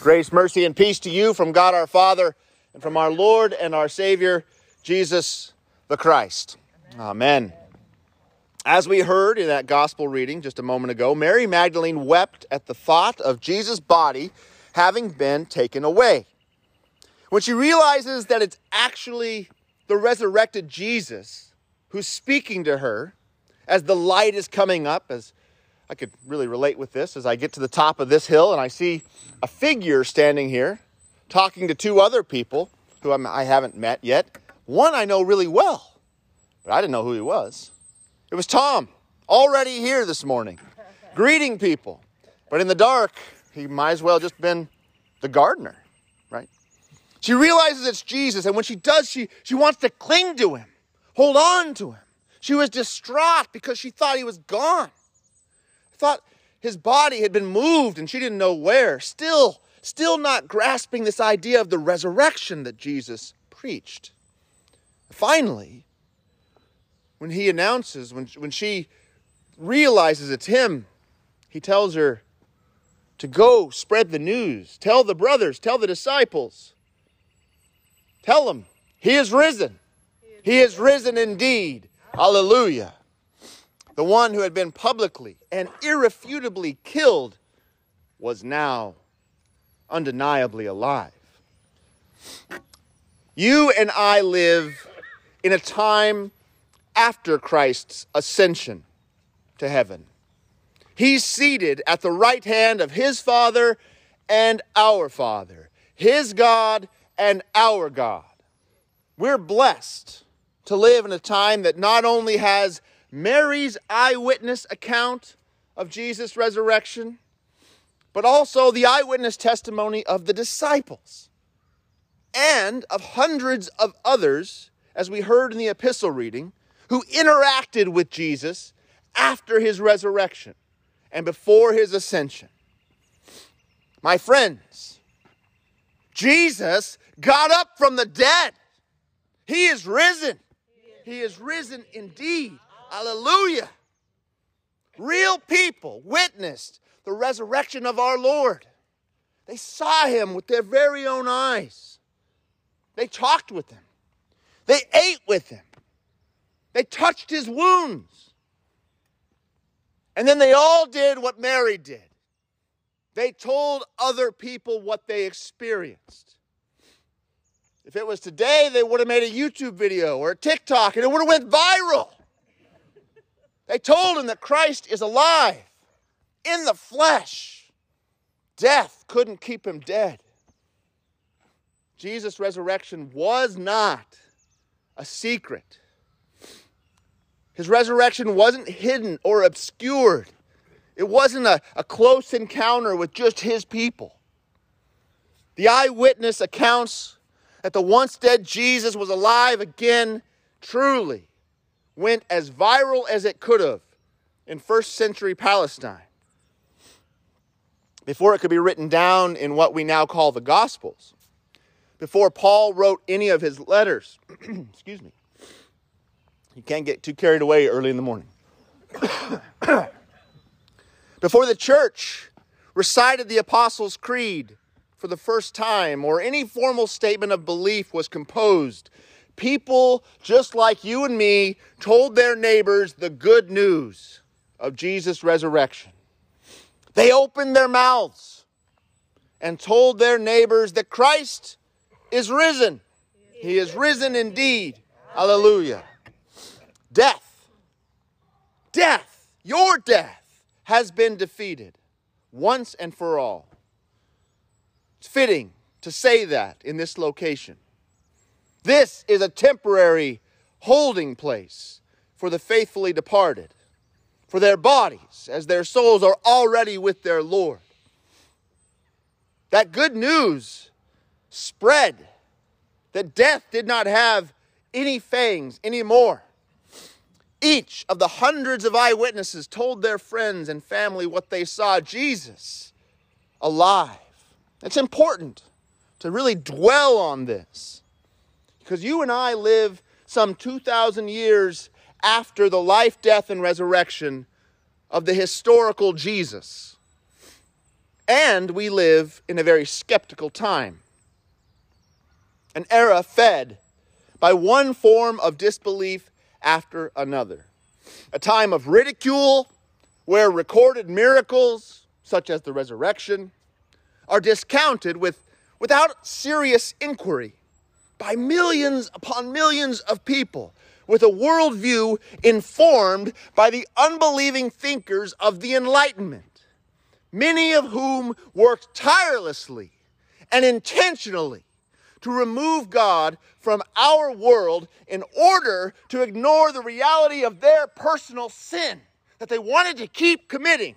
Grace, mercy, and peace to you from God our Father and from our Lord and our Savior, Jesus the Christ. Amen. As we heard in that gospel reading just a moment ago, Mary Magdalene wept at the thought of Jesus' body having been taken away. When she realizes that it's actually the resurrected Jesus who's speaking to her as the light is coming up, as I could really relate with this as I get to the top of this hill and I see a figure standing here talking to two other people who I'm, I have not met yet. One I know really well, but I didn't know who he was. It was Tom, already here this morning, greeting people. But in the dark, he might as well just been the gardener, right? She realizes it's Jesus, and when she does, she, she wants to cling to him, hold on to him. She was distraught because she thought he was gone thought his body had been moved and she didn't know where. Still, still not grasping this idea of the resurrection that Jesus preached. Finally, when he announces, when, when she realizes it's him, he tells her to go spread the news. Tell the brothers, tell the disciples. Tell them, he is risen. He is risen indeed. Hallelujah the one who had been publicly and irrefutably killed, was now undeniably alive. You and I live in a time after Christ's ascension to heaven. He's seated at the right hand of his Father and our Father, his God and our God. We're blessed to live in a time that not only has Mary's eyewitness account of Jesus' resurrection, but also the eyewitness testimony of the disciples and of hundreds of others, as we heard in the epistle reading, who interacted with Jesus after his resurrection and before his ascension. My friends, Jesus got up from the dead. He is risen. He is risen indeed. Hallelujah. Real people witnessed the resurrection of our Lord. They saw him with their very own eyes. They talked with him. They ate with him. They touched his wounds. And then they all did what Mary did. They told other people what they experienced. If it was today, they would have made a YouTube video or a TikTok and it would have went viral. They told him that Christ is alive in the flesh. Death couldn't keep him dead. Jesus' resurrection was not a secret. His resurrection wasn't hidden or obscured. It wasn't a, a close encounter with just his people. The eyewitness accounts that the once dead Jesus was alive again truly went as viral as it could have in first century Palestine before it could be written down in what we now call the Gospels, before Paul wrote any of his letters. Excuse me. You can't get too carried away early in the morning. before the church recited the Apostles' Creed for the first time, or any formal statement of belief was composed people just like you and me told their neighbors the good news of Jesus' resurrection. They opened their mouths and told their neighbors that Christ is risen. He is risen indeed. Hallelujah. Death, death, your death has been defeated once and for all. It's fitting to say that in this location. This is a temporary holding place for the faithfully departed, for their bodies, as their souls are already with their Lord. That good news spread that death did not have any fangs anymore. Each of the hundreds of eyewitnesses told their friends and family what they saw Jesus alive. It's important to really dwell on this because you and I live some 2,000 years after the life, death, and resurrection of the historical Jesus. And we live in a very skeptical time. An era fed by one form of disbelief after another. A time of ridicule where recorded miracles, such as the resurrection, are discounted with, without serious inquiry by millions upon millions of people with a worldview informed by the unbelieving thinkers of the Enlightenment, many of whom worked tirelessly and intentionally to remove God from our world in order to ignore the reality of their personal sin that they wanted to keep committing.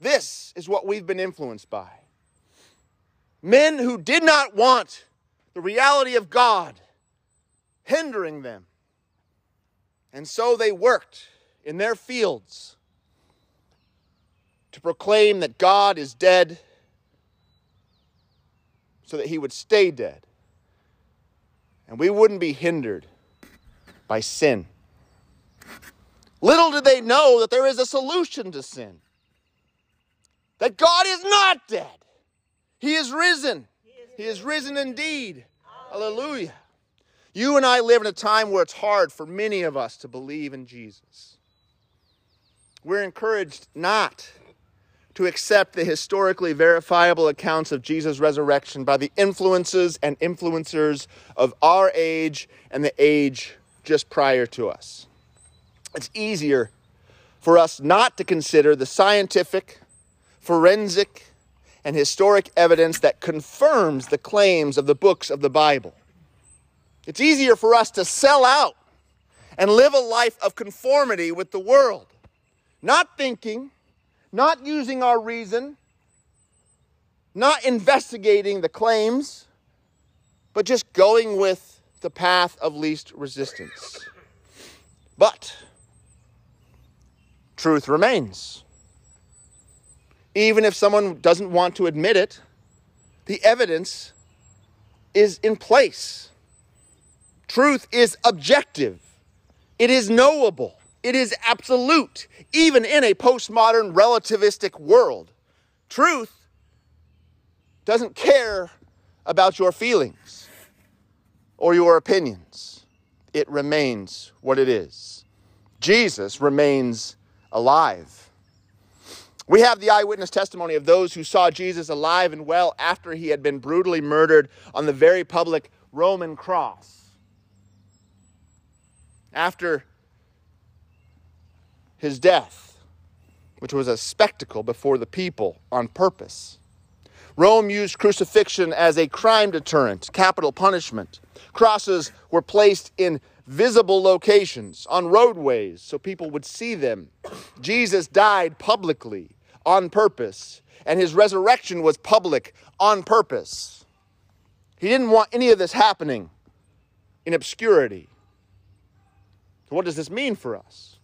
This is what we've been influenced by. Men who did not want the reality of God hindering them. And so they worked in their fields to proclaim that God is dead so that he would stay dead. And we wouldn't be hindered by sin. Little did they know that there is a solution to sin. That God is not dead. He is risen. He is risen indeed. Hallelujah. You and I live in a time where it's hard for many of us to believe in Jesus. We're encouraged not to accept the historically verifiable accounts of Jesus' resurrection by the influences and influencers of our age and the age just prior to us. It's easier for us not to consider the scientific, forensic, and historic evidence that confirms the claims of the books of the Bible. It's easier for us to sell out and live a life of conformity with the world, not thinking not using our reason, not investigating the claims, but just going with the path of least resistance. But truth remains. Even if someone doesn't want to admit it, the evidence is in place. Truth is objective, it is knowable. It is absolute, even in a postmodern relativistic world. Truth doesn't care about your feelings or your opinions, it remains what it is. Jesus remains alive. We have the eyewitness testimony of those who saw Jesus alive and well after he had been brutally murdered on the very public Roman cross. After his death, which was a spectacle before the people on purpose. Rome used crucifixion as a crime deterrent, capital punishment. Crosses were placed in visible locations on roadways so people would see them. Jesus died publicly on purpose, and his resurrection was public on purpose. He didn't want any of this happening in obscurity. So, what does this mean for us?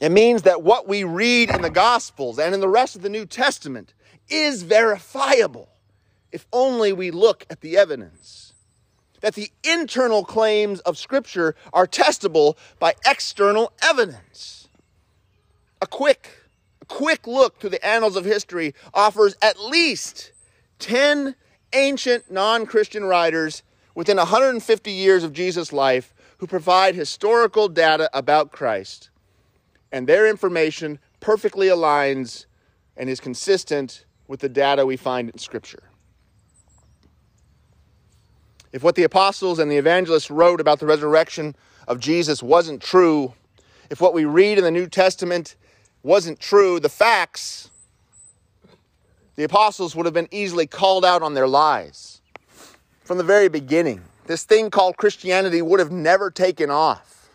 It means that what we read in the Gospels and in the rest of the New Testament is verifiable if only we look at the evidence. That the internal claims of Scripture are testable by external evidence. A quick, a quick look through the annals of history offers at least 10 ancient non Christian writers within 150 years of Jesus' life who provide historical data about Christ and their information perfectly aligns and is consistent with the data we find in Scripture. If what the apostles and the evangelists wrote about the resurrection of Jesus wasn't true, if what we read in the New Testament wasn't true, the facts, the apostles would have been easily called out on their lies. From the very beginning, this thing called Christianity would have never taken off.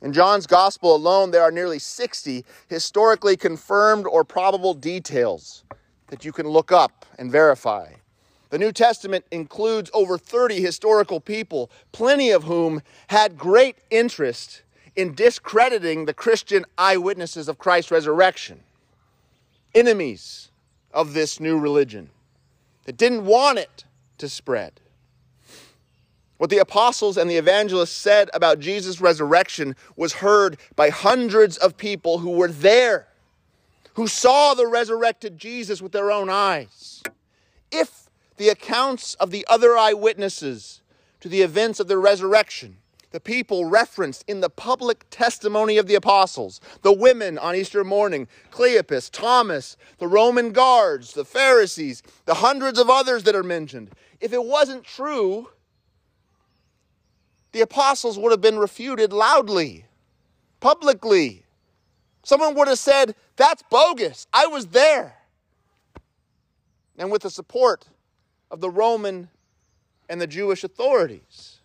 In John's Gospel alone, there are nearly 60 historically confirmed or probable details that you can look up and verify. The New Testament includes over 30 historical people, plenty of whom had great interest in discrediting the Christian eyewitnesses of Christ's resurrection, enemies of this new religion that didn't want it to spread. What the apostles and the evangelists said about Jesus' resurrection was heard by hundreds of people who were there, who saw the resurrected Jesus with their own eyes. If the accounts of the other eyewitnesses to the events of the resurrection the people referenced in the public testimony of the apostles, the women on Easter morning, Cleopas, Thomas, the Roman guards, the Pharisees, the hundreds of others that are mentioned. If it wasn't true, the apostles would have been refuted loudly, publicly. Someone would have said, That's bogus. I was there. And with the support of the Roman and the Jewish authorities.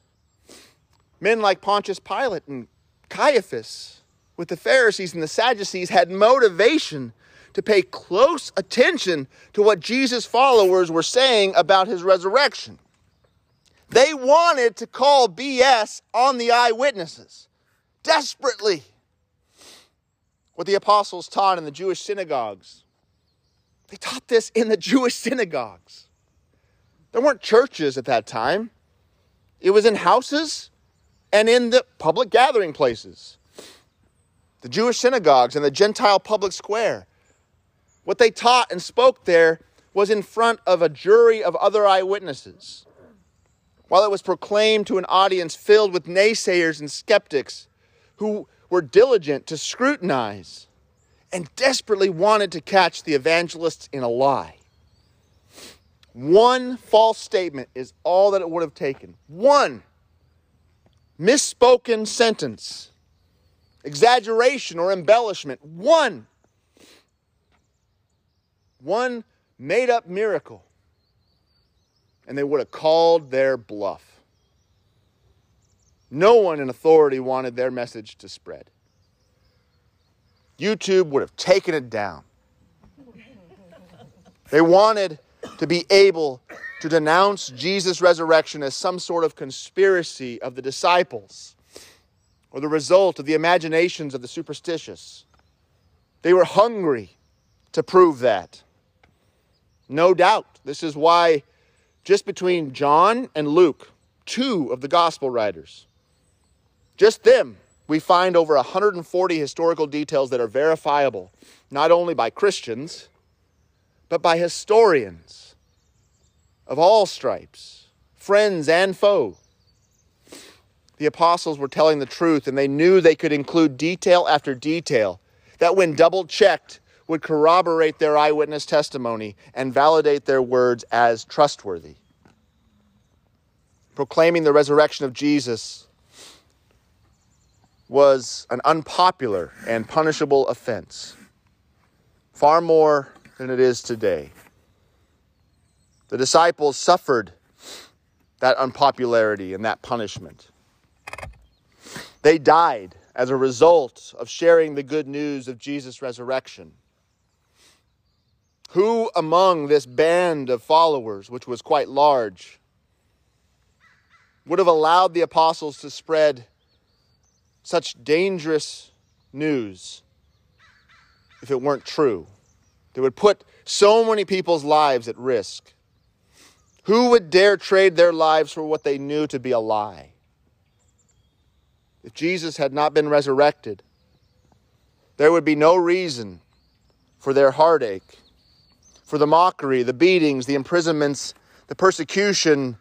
Men like Pontius Pilate and Caiaphas, with the Pharisees and the Sadducees, had motivation to pay close attention to what Jesus' followers were saying about his resurrection. They wanted to call BS on the eyewitnesses desperately. What the apostles taught in the Jewish synagogues, they taught this in the Jewish synagogues. There weren't churches at that time, it was in houses and in the public gathering places, the Jewish synagogues and the Gentile public square. What they taught and spoke there was in front of a jury of other eyewitnesses. While it was proclaimed to an audience filled with naysayers and skeptics who were diligent to scrutinize and desperately wanted to catch the evangelists in a lie. One false statement is all that it would have taken. One misspoken sentence, exaggeration or embellishment, one, one made up miracle, and they would have called their bluff. No one in authority wanted their message to spread. YouTube would have taken it down. They wanted to be able to denounce Jesus' resurrection as some sort of conspiracy of the disciples or the result of the imaginations of the superstitious. They were hungry to prove that. No doubt. This is why, just between John and Luke, two of the gospel writers, just them, we find over 140 historical details that are verifiable, not only by Christians, but by historians of all stripes, friends and foe. The apostles were telling the truth, and they knew they could include detail after detail that, when double checked, would corroborate their eyewitness testimony and validate their words as trustworthy. Proclaiming the resurrection of Jesus was an unpopular and punishable offense, far more than it is today. The disciples suffered that unpopularity and that punishment. They died as a result of sharing the good news of Jesus' resurrection. Who among this band of followers, which was quite large, would have allowed the apostles to spread such dangerous news if it weren't true? They would put so many people's lives at risk. Who would dare trade their lives for what they knew to be a lie? If Jesus had not been resurrected, there would be no reason for their heartache, for the mockery, the beatings, the imprisonments, the persecution,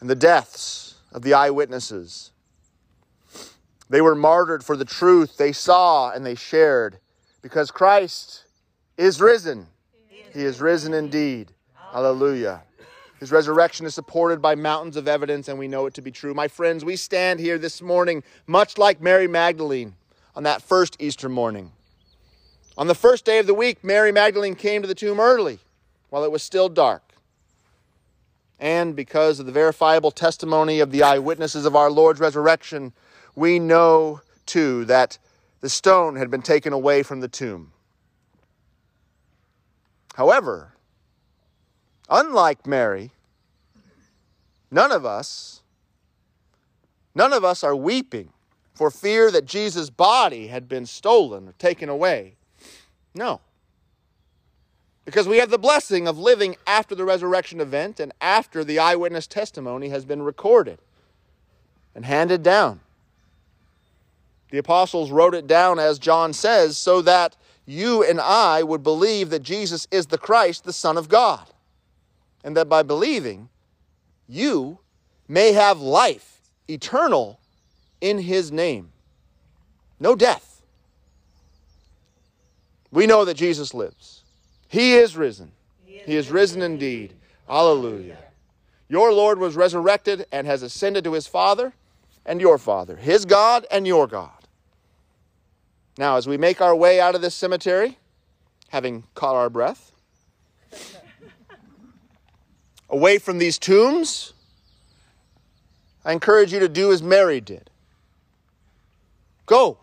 and the deaths of the eyewitnesses. They were martyred for the truth they saw and they shared because Christ is risen. He is risen indeed. Hallelujah. His resurrection is supported by mountains of evidence, and we know it to be true. My friends, we stand here this morning much like Mary Magdalene on that first Easter morning. On the first day of the week, Mary Magdalene came to the tomb early while it was still dark. And because of the verifiable testimony of the eyewitnesses of our Lord's resurrection, we know too that the stone had been taken away from the tomb. However, Unlike Mary, none of us, none of us are weeping for fear that Jesus' body had been stolen or taken away. No. Because we have the blessing of living after the resurrection event and after the eyewitness testimony has been recorded and handed down. The apostles wrote it down, as John says, so that you and I would believe that Jesus is the Christ, the Son of God. And that by believing, you may have life eternal in his name. No death. We know that Jesus lives. He is risen. He is risen indeed. Hallelujah. Your Lord was resurrected and has ascended to his Father and your Father, his God and your God. Now, as we make our way out of this cemetery, having caught our breath, away from these tombs, I encourage you to do as Mary did. Go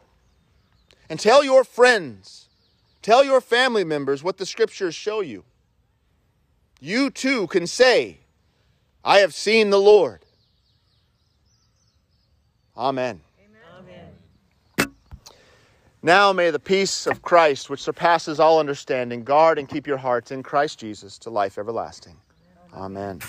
and tell your friends, tell your family members what the scriptures show you. You too can say, I have seen the Lord. Amen. Now may the peace of Christ, which surpasses all understanding, guard and keep your hearts in Christ Jesus to life everlasting. Amen.